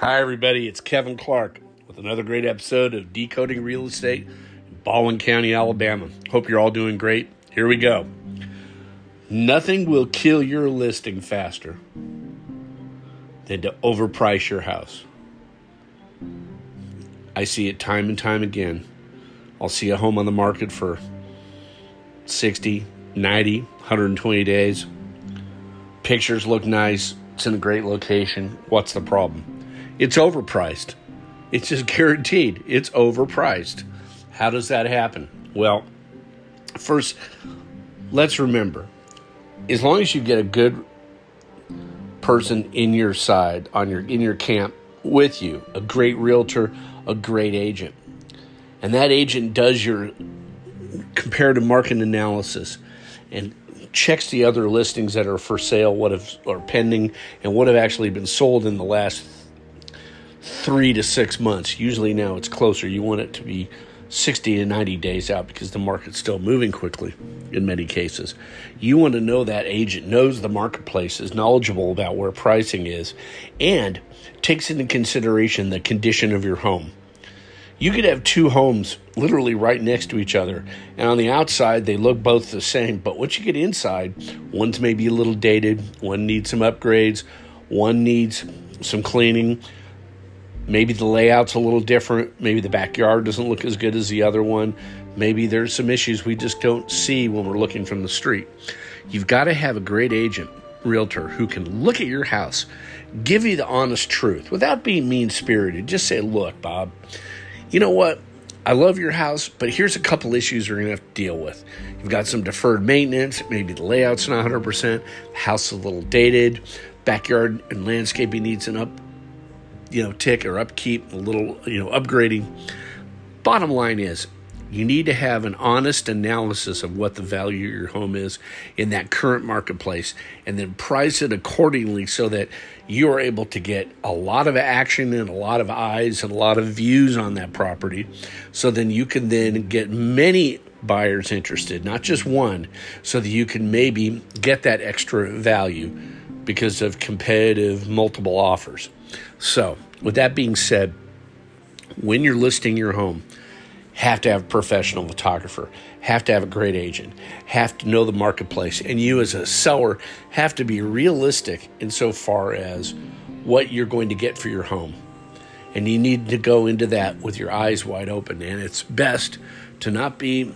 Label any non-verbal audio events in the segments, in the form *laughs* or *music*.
Hi, everybody. It's Kevin Clark with another great episode of Decoding Real Estate in Baldwin County, Alabama. Hope you're all doing great. Here we go. Nothing will kill your listing faster than to overprice your house. I see it time and time again. I'll see a home on the market for 60, 90, 120 days. Pictures look nice. It's in a great location. What's the problem? It's overpriced. It's just *laughs* guaranteed. It's overpriced. How does that happen? Well, first, let's remember as long as you get a good person in your side on your in your camp with you, a great realtor, a great agent. And that agent does your comparative market analysis and checks the other listings that are for sale, what have are pending, and what have actually been sold in the last three to six months. Usually now it's closer. You want it to be 60 to 90 days out because the market's still moving quickly in many cases. You want to know that agent knows the marketplace, is knowledgeable about where pricing is, and takes into consideration the condition of your home. You could have two homes literally right next to each other, and on the outside they look both the same, but once you get inside, one's maybe a little dated, one needs some upgrades, one needs some cleaning Maybe the layout's a little different. Maybe the backyard doesn't look as good as the other one. Maybe there's some issues we just don't see when we're looking from the street. You've got to have a great agent, realtor, who can look at your house, give you the honest truth without being mean spirited. Just say, look, Bob, you know what? I love your house, but here's a couple issues we're going to have to deal with. You've got some deferred maintenance, maybe the layout's not 100%, the house is a little dated, backyard and landscaping needs an up you know tick or upkeep, a little you know upgrading. Bottom line is you need to have an honest analysis of what the value of your home is in that current marketplace and then price it accordingly so that you are able to get a lot of action and a lot of eyes and a lot of views on that property so then you can then get many buyers interested not just one so that you can maybe get that extra value because of competitive multiple offers so, with that being said, when you're listing your home, have to have a professional photographer, have to have a great agent, have to know the marketplace, and you as a seller have to be realistic insofar as what you're going to get for your home. And you need to go into that with your eyes wide open. And it's best to not be,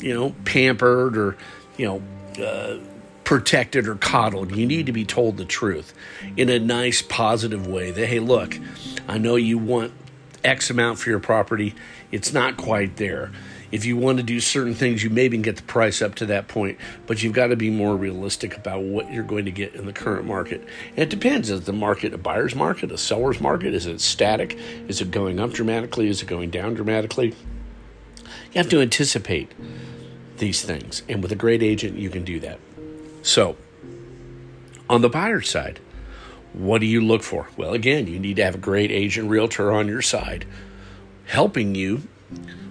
you know, pampered or, you know, uh, protected or coddled. You need to be told the truth in a nice, positive way that, hey, look, I know you want X amount for your property. It's not quite there. If you want to do certain things, you maybe can get the price up to that point, but you've got to be more realistic about what you're going to get in the current market. And it depends. Is the market a buyer's market, a seller's market? Is it static? Is it going up dramatically? Is it going down dramatically? You have to anticipate these things. And with a great agent, you can do that. So, on the buyer side, what do you look for? Well, again, you need to have a great agent realtor on your side helping you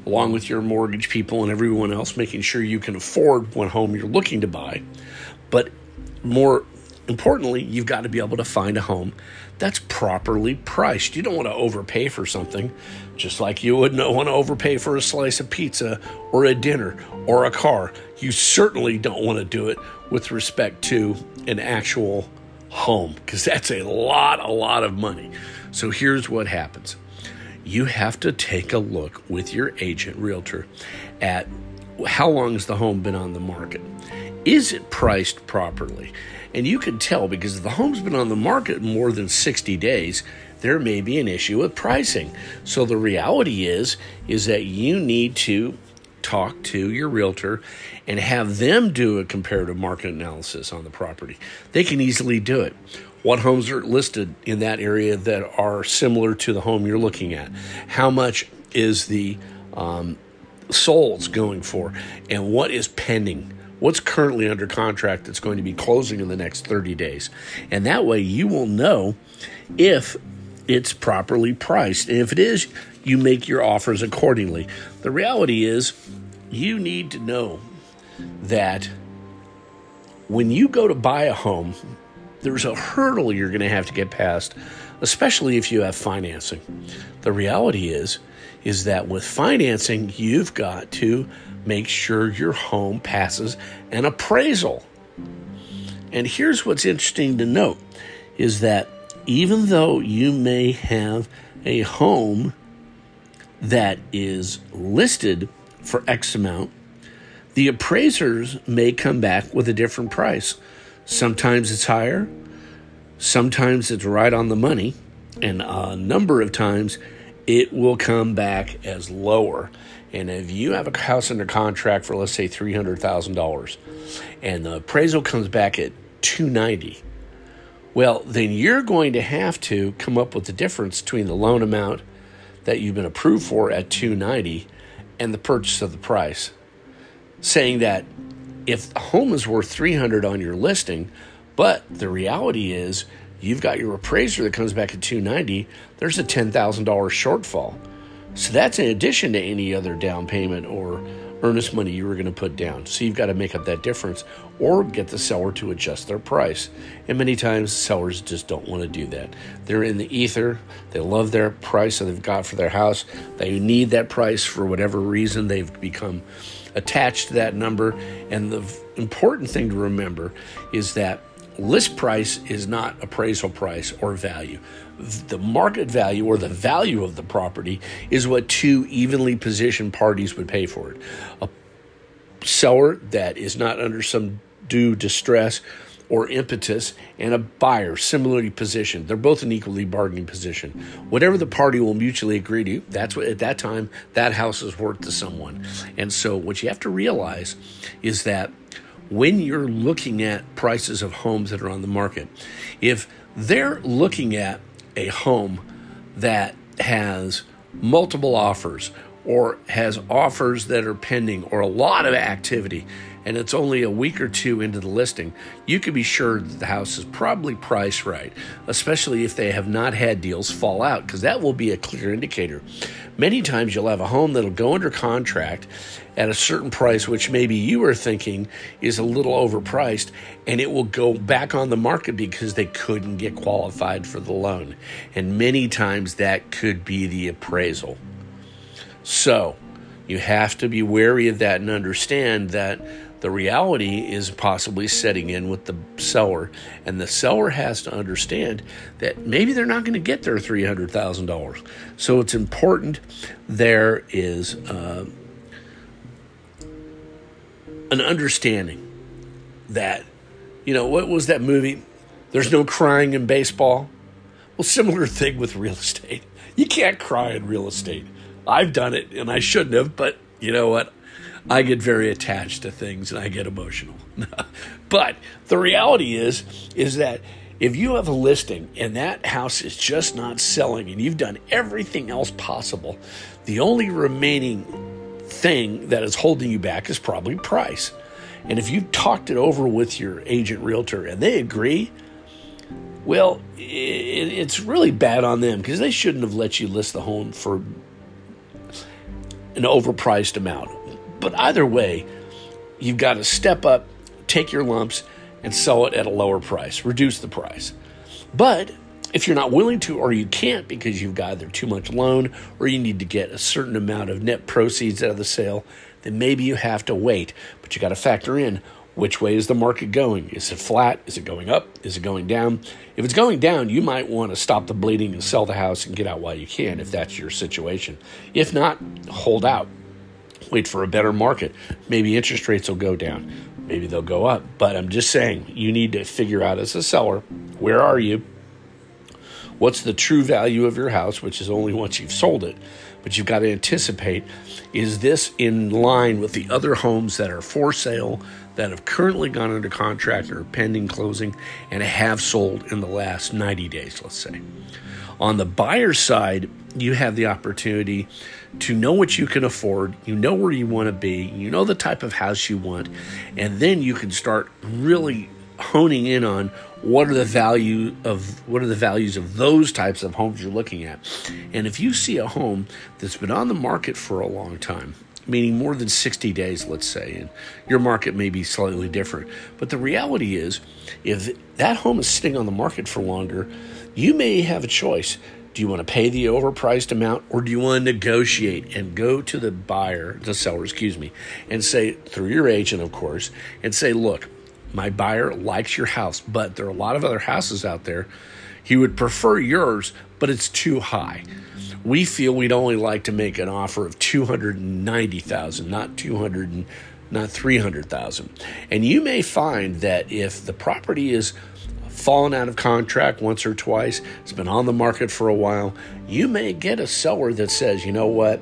along with your mortgage people and everyone else making sure you can afford what home you're looking to buy. But more importantly, you've got to be able to find a home that's properly priced. You don't want to overpay for something, just like you wouldn't want to overpay for a slice of pizza or a dinner or a car. You certainly don't want to do it with respect to an actual home because that's a lot, a lot of money. So here's what happens you have to take a look with your agent realtor at how long has the home been on the market? Is it priced properly? And you can tell because the home's been on the market more than 60 days, there may be an issue with pricing. So the reality is is that you need to talk to your realtor and have them do a comparative market analysis on the property. They can easily do it. What homes are listed in that area that are similar to the home you're looking at? How much is the um, going for? And what is pending? What's currently under contract that's going to be closing in the next 30 days? And that way you will know if it's properly priced. And if it is, you make your offers accordingly. The reality is, you need to know that when you go to buy a home, there's a hurdle you're going to have to get past especially if you have financing. The reality is is that with financing, you've got to make sure your home passes an appraisal. And here's what's interesting to note is that even though you may have a home that is listed for X amount, the appraisers may come back with a different price. Sometimes it's higher, sometimes it's right on the money, and a number of times it will come back as lower. And if you have a house under contract for let's say three hundred thousand dollars, and the appraisal comes back at two ninety, well then you're going to have to come up with the difference between the loan amount that you've been approved for at two ninety and the purchase of the price, saying that if the home is worth three hundred on your listing, but the reality is you've got your appraiser that comes back at 290 there's a $10,000 shortfall. So that's in addition to any other down payment or earnest money you were going to put down. So you've got to make up that difference or get the seller to adjust their price. And many times sellers just don't want to do that. They're in the ether they love their price that they've got for their house they need that price for whatever reason they've become attached to that number. And the important thing to remember is that list price is not appraisal price or value. The market value or the value of the property is what two evenly positioned parties would pay for it. A seller that is not under some due distress or impetus and a buyer similarly positioned they're both in equally bargaining position whatever the party will mutually agree to that's what at that time that house is worth to someone and so what you have to realize is that when you're looking at prices of homes that are on the market, if they're looking at a home that has multiple offers or has offers that are pending or a lot of activity and it's only a week or two into the listing, you can be sure that the house is probably priced right, especially if they have not had deals fall out, because that will be a clear indicator. Many times you'll have a home that'll go under contract at a certain price, which maybe you are thinking is a little overpriced, and it will go back on the market because they couldn't get qualified for the loan. And many times that could be the appraisal. So you have to be wary of that and understand that the reality is possibly setting in with the seller, and the seller has to understand that maybe they're not going to get their $300,000. So it's important there is uh, an understanding that, you know, what was that movie? There's no crying in baseball. Well, similar *laughs* thing with real estate. You can't cry in real estate. I've done it and I shouldn't have, but you know what? I get very attached to things and I get emotional. *laughs* but the reality is is that if you have a listing and that house is just not selling and you've done everything else possible, the only remaining thing that is holding you back is probably price. And if you've talked it over with your agent realtor and they agree, well, it's really bad on them because they shouldn't have let you list the home for an overpriced amount. But either way, you've got to step up, take your lumps, and sell it at a lower price, reduce the price. But if you're not willing to, or you can't because you've got either too much loan or you need to get a certain amount of net proceeds out of the sale, then maybe you have to wait. But you got to factor in which way is the market going? Is it flat? Is it going up? Is it going down? If it's going down, you might want to stop the bleeding and sell the house and get out while you can if that's your situation. If not, hold out wait for a better market. Maybe interest rates will go down. Maybe they'll go up. But I'm just saying, you need to figure out as a seller where are you? What's the true value of your house, which is only once you've sold it. But you've got to anticipate is this in line with the other homes that are for sale that have currently gone under contract or pending closing and have sold in the last 90 days, let's say? On the buyer side, you have the opportunity to know what you can afford, you know where you want to be, you know the type of house you want, and then you can start really honing in on what are the value of what are the values of those types of homes you're looking at. And if you see a home that's been on the market for a long time, meaning more than 60 days, let's say, and your market may be slightly different. But the reality is, if that home is sitting on the market for longer, you may have a choice. Do you want to pay the overpriced amount or do you want to negotiate and go to the buyer, the seller, excuse me, and say, through your agent, of course, and say, look, my buyer likes your house, but there are a lot of other houses out there. He would prefer yours, but it's too high. We feel we'd only like to make an offer of 290,000, not 200 and not 300,000. And you may find that if the property is fallen out of contract once or twice, it's been on the market for a while, you may get a seller that says, you know what?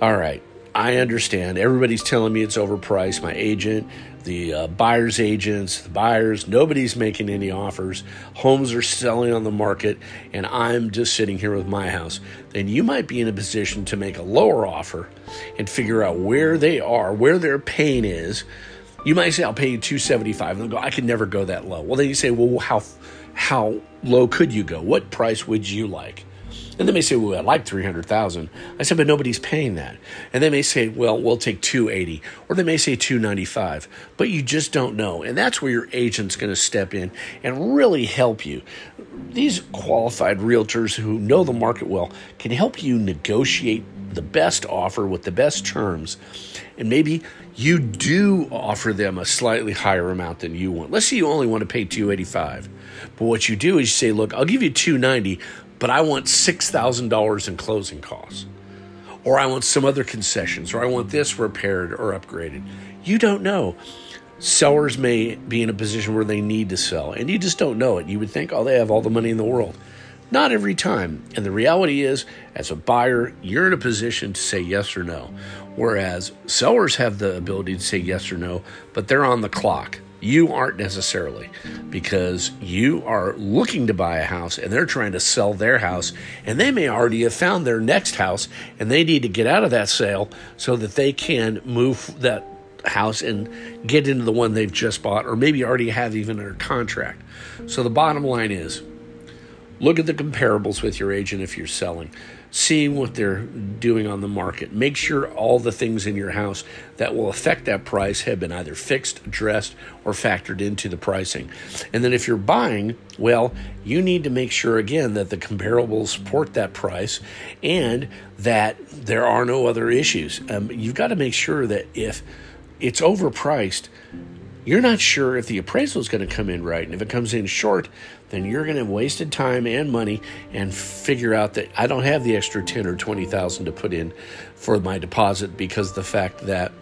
All right, I understand. Everybody's telling me it's overpriced. My agent, the uh, buyer's agents, the buyers, nobody's making any offers. Homes are selling on the market, and I'm just sitting here with my house. Then you might be in a position to make a lower offer and figure out where they are, where their pain is you might say, I'll pay you 275 and they'll go, I can never go that low. Well, then you say, well, how, how low could you go? What price would you like? And they may say, well, I like 300,000. I said, but nobody's paying that. And they may say, well, we'll take 280 or they may say 295, but you just don't know. And that's where your agent's going to step in and really help you. These qualified realtors who know the market well can help you negotiate the best offer with the best terms. And maybe you do offer them a slightly higher amount than you want. Let's say you only want to pay 285. But what you do is you say, look, I'll give you 290, but I want $6,000 in closing costs. Or I want some other concessions, or I want this repaired or upgraded. You don't know. Sellers may be in a position where they need to sell, and you just don't know it. You would think, oh, they have all the money in the world. Not every time. And the reality is, as a buyer, you're in a position to say yes or no. Whereas sellers have the ability to say yes or no, but they're on the clock. You aren't necessarily because you are looking to buy a house and they're trying to sell their house and they may already have found their next house and they need to get out of that sale so that they can move that house and get into the one they've just bought or maybe already have even under contract. So the bottom line is look at the comparables with your agent if you're selling seeing what they're doing on the market. Make sure all the things in your house that will affect that price have been either fixed, addressed, or factored into the pricing. And then if you're buying, well, you need to make sure again that the comparables support that price and that there are no other issues. Um, you've got to make sure that if it's overpriced, you're not sure if the appraisal is going to come in right. And if it comes in short, then you're going to have wasted time and money and figure out that I don't have the extra 10 or 20,000 to put in for my deposit because the fact that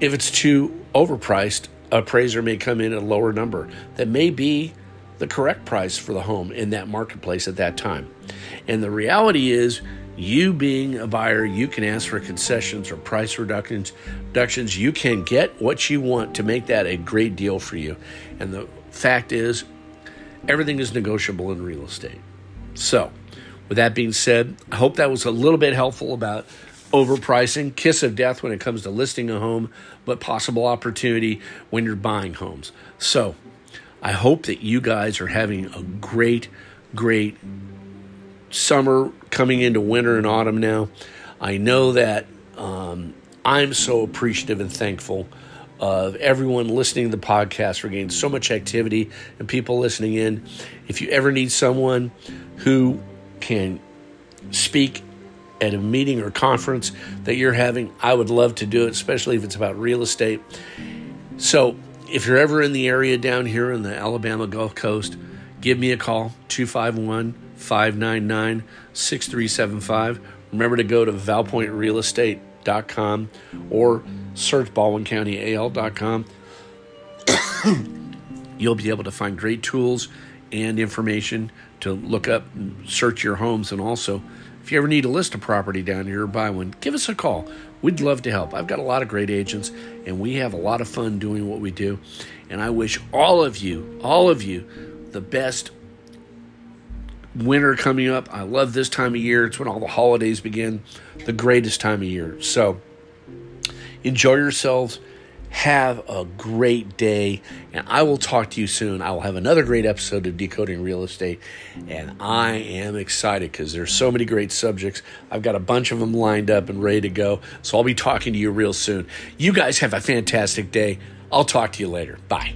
if it's too overpriced, appraiser may come in at a lower number that may be the correct price for the home in that marketplace at that time. And the reality is you being a buyer, you can ask for concessions or price reductions. Reductions. You can get what you want to make that a great deal for you. And the fact is, everything is negotiable in real estate. So, with that being said, I hope that was a little bit helpful about overpricing, kiss of death when it comes to listing a home, but possible opportunity when you're buying homes. So, I hope that you guys are having a great, great summer coming into winter and autumn now. I know that um, I'm so appreciative and thankful of everyone listening to the podcast. We're getting so much activity and people listening in. If you ever need someone who can speak at a meeting or conference that you're having, I would love to do it, especially if it's about real estate. So, if you're ever in the area down here in the Alabama Gulf Coast, give me a call 251 599 6375. Remember to go to valpointrealestate.com or search baldwincountyal.com. *coughs* You'll be able to find great tools and information to look up and search your homes. And also, if you ever need to list a property down here or buy one, give us a call. We'd love to help. I've got a lot of great agents, and we have a lot of fun doing what we do. And I wish all of you, all of you, the best winter coming up. I love this time of year. It's when all the holidays begin, the greatest time of year. So enjoy yourselves. Have a great day, and I will talk to you soon. I will have another great episode of Decoding Real Estate, and I am excited because there's so many great subjects. I've got a bunch of them lined up and ready to go, so I'll be talking to you real soon. You guys have a fantastic day. I'll talk to you later. Bye.